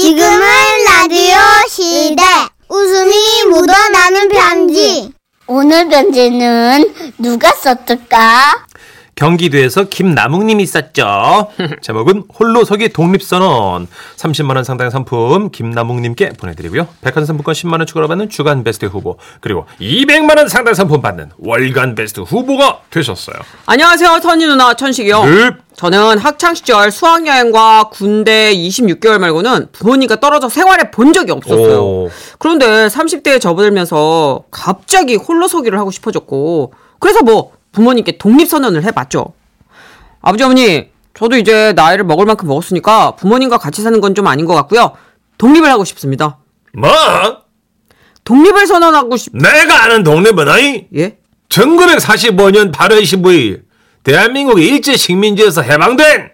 지금은 라디오 시대. 웃음이 묻어나는 편지. 오늘 편지는 누가 썼을까? 경기도에서 김남욱님이 썼죠. 제목은 홀로서기 독립선언. 30만 원 상당의 상품 김남욱님께 보내드리고요. 백화점 상품권 10만 원 추가로 받는 주간 베스트 후보, 그리고 200만 원 상당의 상품 받는 월간 베스트 후보가 되셨어요. 안녕하세요, 선희 누나 천식이요. 네. 저는 학창 시절 수학 여행과 군대 26개월 말고는 부모님과 떨어져 생활해 본 적이 없었어요. 오. 그런데 30대에 접어들면서 갑자기 홀로서기를 하고 싶어졌고 그래서 뭐 부모님께 독립선언을 해봤죠. 아버지 어머니 저도 이제 나이를 먹을 만큼 먹었으니까 부모님과 같이 사는 건 좀 아닌 것 같고요. 독립을 하고 싶습니다. 뭐? 독립을 선언하고 싶... 내가 아는 독립은 어이? 예? 1945년 8월 15일 대한민국의 일제 식민지에서 해방된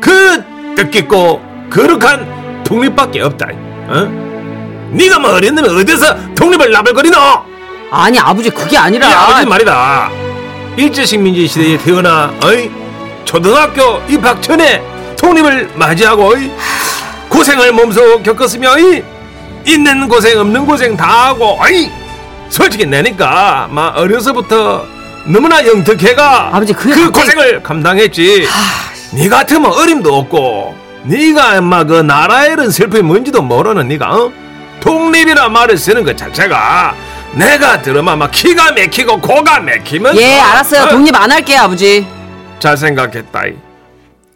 그 뜻깊고 거룩한 독립밖에 없다. 어? 네가 뭐 어렸는데 어디서 독립을 나발거리노? 아니 아버지 그게 아니라 이 아버지 말이다. 일제 식민지 시대에 태어나 어이 초등학교 입학 전에 독립을 맞이하고 어이 고생을 몸소 겪었으며 어이 있는 고생 없는 고생 다 하고 어이 솔직히 내니까 막 어려서부터 너무나 영특해가 아버지, 그게 그 갑자기- 고생을 감당했지. 네 같으면 어림도 없고 네가 엄마 그 나라의 이런 슬픔이 뭔지도 모르는 네가 어? 독립이라 말을 쓰는 것 자체가 내가 들으면 막 기가 막히고 고가 막히면 예 알았어요 독립 안 할게요 아버지 잘 생각했다 이.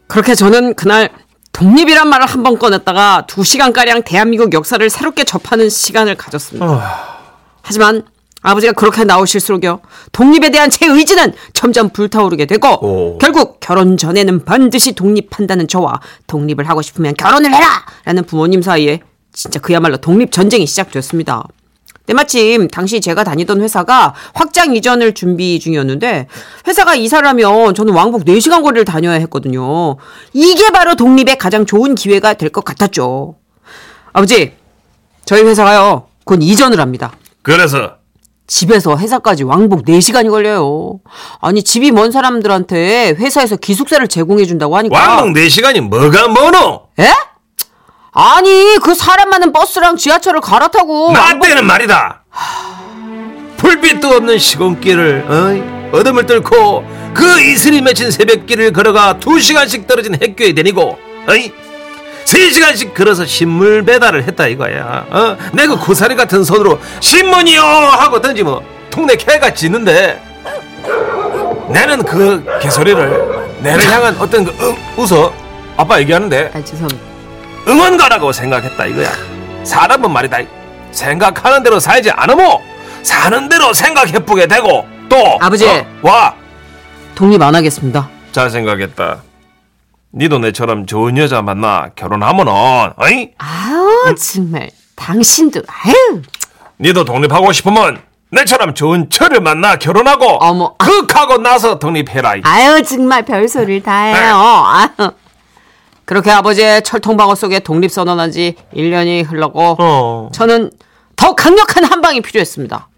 그렇게 저는 그날 독립이란 말을 한 번 꺼냈다가 두 시간가량 대한민국 역사를 새롭게 접하는 시간을 가졌습니다. 하지만 아버지가 그렇게 나오실수록요. 독립에 대한 제 의지는 점점 불타오르게 되고 오. 결국 결혼 전에는 반드시 독립한다는 저와 독립을 하고 싶으면 결혼을 해라! 라는 부모님 사이에 진짜 그야말로 독립 전쟁이 시작되었습니다. 때마침 당시 제가 다니던 회사가 확장 이전을 준비 중이었는데 회사가 이사를 하면 저는 왕복 4시간 거리를 다녀야 했거든요. 이게 바로 독립의 가장 좋은 기회가 될 것 같았죠. 아버지, 저희 회사가요. 곧 이전을 합니다. 그래서 집에서 회사까지 왕복 4시간이 걸려요. 아니, 집이 먼 사람들한테 회사에서 기숙사를 제공해 준다고 하니까 왕복 4시간이 뭐가 뭐노? 에? 아니, 그 사람 많은 버스랑 지하철을 갈아타고 나 때는 말이다. 불빛도 없는 시골길을 어이, 어둠을 뚫고 그 이슬이 맺힌 새벽길을 걸어가 두 시간씩 떨어진 학교에 다니고 어이 세 시간씩 걸어서 신문 배달을 했다 이거야. 어? 내가 고사리 같은 손으로 신문이요 하고 던지면 동네 개가 짖는데 나는 그 개소리를 내를 향한 어떤 그 응, 웃어 아빠 얘기하는데 아, 죄송합니다. 응원가라고 생각했다 이거야. 사람은 말이다. 생각하는 대로 살지 않으면 사는 대로 생각해보게 되고 또 아버지. 어, 와. 독립 안 하겠습니다. 잘 생각했다. 니도 내처럼 좋은 여자 만나 결혼하면은 어이? 아우, 정말. 당신도, 아유. 니도 독립하고 싶으면 내처럼 좋은 처를 만나 결혼하고 어머. 극하고 나서 독립해라. 이. 아유, 정말 별소리를 다 해요. 아유. 그렇게 아버지의 철통방어 속에 독립선언한 지 1년이 흘렀고, 어. 저는 더 강력한 한 방이 필요했습니다.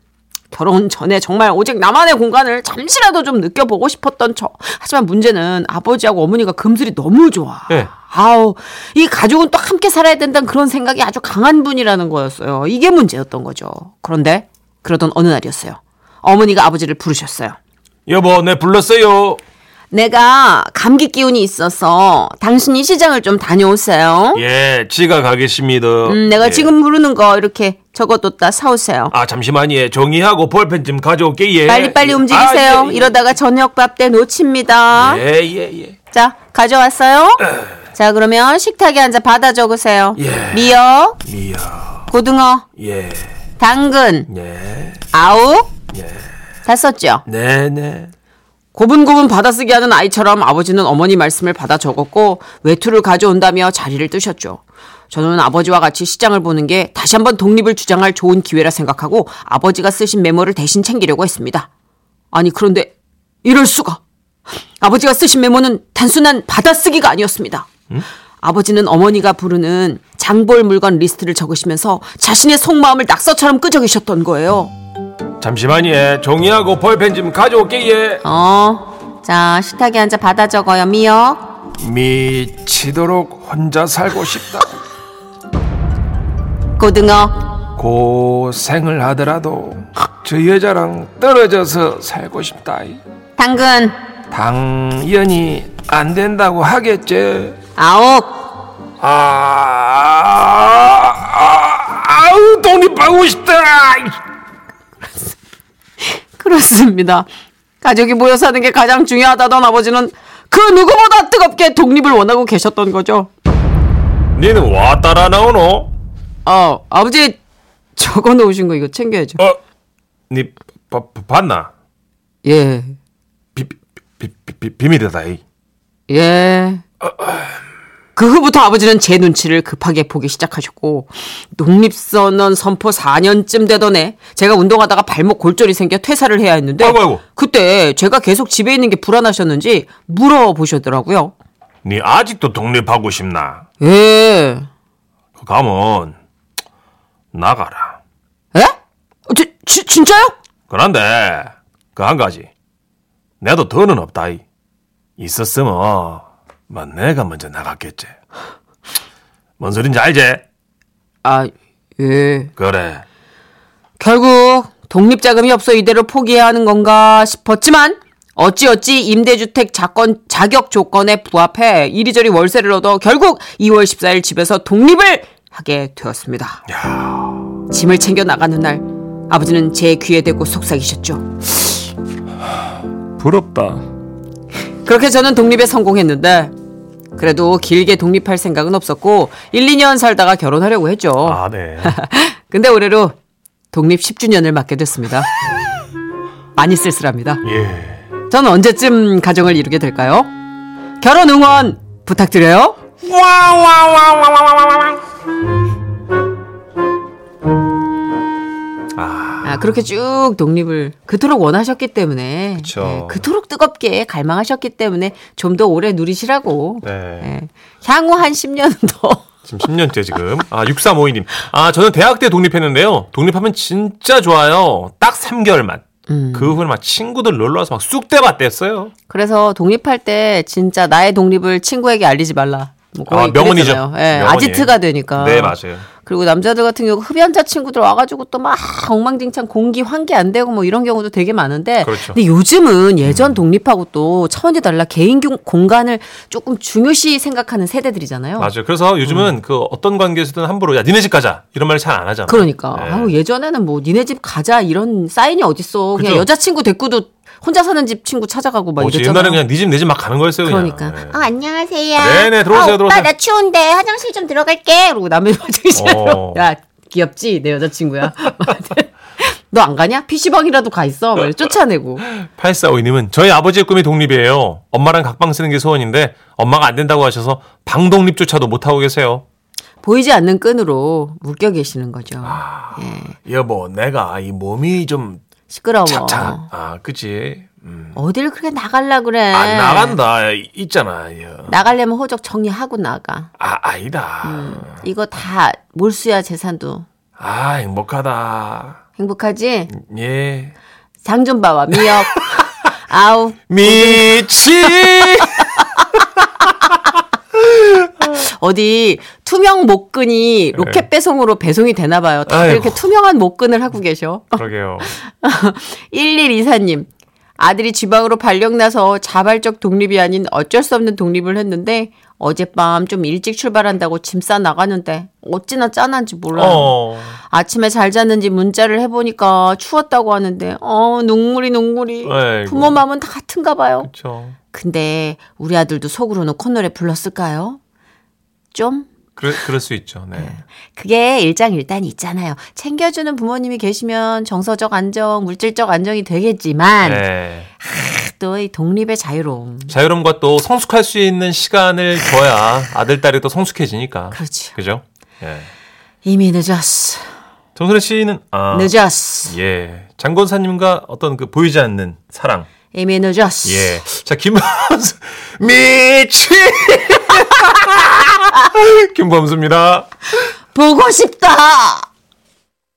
결혼 전에 정말 오직 나만의 공간을 잠시라도 좀 느껴보고 싶었던 저. 하지만 문제는 아버지하고 어머니가 금슬이 너무 좋아. 예. 아우, 이 가족은 또 함께 살아야 된다는 그런 생각이 아주 강한 분이라는 거였어요. 이게 문제였던 거죠. 그런데 그러던 어느 날이었어요. 어머니가 아버지를 부르셨어요. 여보, 내 불렀어요. 내가 감기 기운이 있어서 당신이 시장을 좀 다녀오세요. 예, 지가 가겠습니다. 음, 내가 예. 지금 부르는 거 이렇게 적어뒀다 사오세요. 아 잠시만요. 예. 종이하고 볼펜 좀 가져올게. 예. 빨리 빨리 움직이세요. 아, 예, 예. 이러다가 저녁밥 때 놓칩니다. 예, 예, 예. 자, 가져왔어요? 자, 그러면 식탁에 앉아 받아 적으세요. 예. 미역, 미야. 고등어, 예. 당근, 예. 아욱, 예. 다 썼죠? 네, 네. 고분고분 받아쓰기 하는 아이처럼 아버지는 어머니 말씀을 받아 적었고 외투를 가져온다며 자리를 뜨셨죠. 저는 아버지와 같이 시장을 보는 게 다시 한번 독립을 주장할 좋은 기회라 생각하고 아버지가 쓰신 메모를 대신 챙기려고 했습니다. 아니 그런데 이럴 수가. 아버지가 쓰신 메모는 단순한 받아쓰기가 아니었습니다. 아버지는 어머니가 부르는 장볼 물건 리스트를 적으시면서 자신의 속마음을 낙서처럼 끄적이셨던 거예요. 잠시만요. 예. 종이하고 볼펜 좀 가져올게. 예. 어, 자 식탁에 앉아 받아 적어요. 미역. 미치도록 혼자 살고 싶다. 고등어. 고생을 하더라도 저 여자랑 떨어져서 살고 싶다. 당근. 당연히 안 된다고 하겠지. 아홉. 아, 아, 아우 독립하고 싶다. 그렇습니다. 가족이 모여 사는 게 가장 중요하다던 아버지는 그 누구보다 뜨겁게 독립을 원하고 계셨던 거죠. 니는 와 따라 나오노? 어, 아버지 적어 놓으신 거 이거 챙겨야죠. 어, 니 바, 바, 봤나? 예. 비, 비, 비, 비, 비밀이다. 이. 예. 그 후부터 아버지는 제 눈치를 급하게 보기 시작하셨고 독립선언 선포 4년쯤 되던 해 제가 운동하다가 발목 골절이 생겨 퇴사를 해야 했는데 아이고, 아이고. 그때 제가 계속 집에 있는 게 불안하셨는지 물어보셨더라고요. 니 아직도 독립하고 싶나? 예. 가면 나가라. 에? 어, 지, 지, 진짜요? 그런데 그 한 가지 내도 더는 없다. 이. 있었으면 뭐 내가 먼저 나갔겠지. 뭔 소린지 알지? 아, 예. 그래. 결국 독립자금이 없어 이대로 포기해야 하는 건가 싶었지만 어찌어찌 임대주택 자건, 자격 조건에 부합해 이리저리 월세를 얻어 결국 2월 14일 집에서 독립을 하게 되었습니다. 짐을 챙겨 나가는 날 아버지는 제 귀에 대고 속삭이셨죠. 부럽다. 그렇게 저는 독립에 성공했는데 그래도 길게 독립할 생각은 없었고 1, 2년 살다가 결혼하려고 했죠. 아, 네. 근데 올해로 독립 10주년을 맞게 됐습니다. 많이 쓸쓸합니다. 예. 전 언제쯤 가정을 이루게 될까요? 결혼 응원 부탁드려요. 아, 그렇게 쭉 독립을 그토록 원하셨기 때문에. 예, 그토록 뜨겁게 갈망하셨기 때문에 좀 더 오래 누리시라고 네. 예, 향후 한 10년은 더 지금 10년째 지금. 아, 6352님. 아, 저는 대학 때 독립했는데요. 독립하면 진짜 좋아요. 딱 3개월만. 그 후에 막 친구들 놀러 와서 막 쑥대밭댔어요. 그래서 독립할 때 진짜 나의 독립을 친구에게 알리지 말라. 뭐 아, 명언이죠. 예, 명언이에요. 아지트가 되니까. 네, 맞아요. 그리고 남자들 같은 경우 흡연자 친구들 와가지고 또 막 엉망진창 공기 환기 안 되고 뭐 이런 경우도 되게 많은데. 그렇죠. 근데 요즘은 예전 독립하고 또 차원이 달라 개인 경- 공간을 조금 중요시 생각하는 세대들이잖아요. 맞아요. 그래서 요즘은 그 어떤 관계에서든 함부로 야, 니네 집 가자. 이런 말 잘 안 하잖아요. 그러니까 네. 아우, 예전에는 뭐 니네 집 가자 이런 사인이 어딨어. 그냥 그죠. 여자친구 데리고도 혼자 사는 집 친구 찾아가고 막 뭐지, 이랬잖아요. 옛날에 그냥 니집내 집 막 가는 거였어요. 그냥. 그러니까. 네. 어, 안녕하세요. 네네, 들어오세요, 아, 오빠, 들어오세요. 나 추운데 화장실 좀 들어갈게. 그러고 남의 화장실로 어. 야 귀엽지 내 여자친구야 너 안 가냐 PC방이라도 가 있어 막 쫓아내고 8452님은 저희 아버지의 꿈이 독립이에요. 엄마랑 각방 쓰는 게 소원인데 엄마가 안 된다고 하셔서 방 독립조차도 못 하고 계세요. 보이지 않는 끈으로 묶여 계시는 거죠 아. 예. 여보, 내가 이 몸이 좀 시끄러워 차차. 아, 그치. 음. 어딜 그렇게 나갈라 그래 안 나간다. 있잖아. 여. 나가려면 호적 정리하고 나가 아, 아니다. 이거 다 몰수야 재산도 아, 행복하다. 행복하지 예. 장 좀 봐와 미역 아우 미치! 어디 투명 목끈이 로켓 배송으로 배송이 되나 봐요 네. 아이고. 이렇게 투명한 목끈을 하고 계셔 그러게요. 1124님, 아들이 지방으로 발령 나서 자발적 독립이 아닌 어쩔 수 없는 독립을 했는데 어젯밤 좀 일찍 출발한다고 짐 싸 나가는데 어찌나 짠한지 몰라요. 어. 아침에 잘 잤는지 문자를 해보니까 추웠다고 하는데 어 눈물이 눈물이 아이고. 부모 마음은 다 같은가 봐요. 그쵸. 근데 우리 아들도 속으로는 콧노래 불렀을까요? 좀? 그래, 그럴 수 있죠. 네. 그게 일장일단이 있잖아요. 챙겨주는 부모님이 계시면 정서적 안정, 물질적 안정이 되겠지만 네. 또이 독립의 자유로움. 자유로움과 또 성숙할 수 있는 시간을 줘야 아들, 딸이 또 성숙해지니까. 그렇죠. 그죠? 예. 이미 늦었어. 정선혜 씨는, 아. 늦었어. 예. 장건사님과 어떤 그 보이지 않는 사랑. 늦었어. 예. 자, 김범수. 미치! 김범수입니다. 보고 싶다.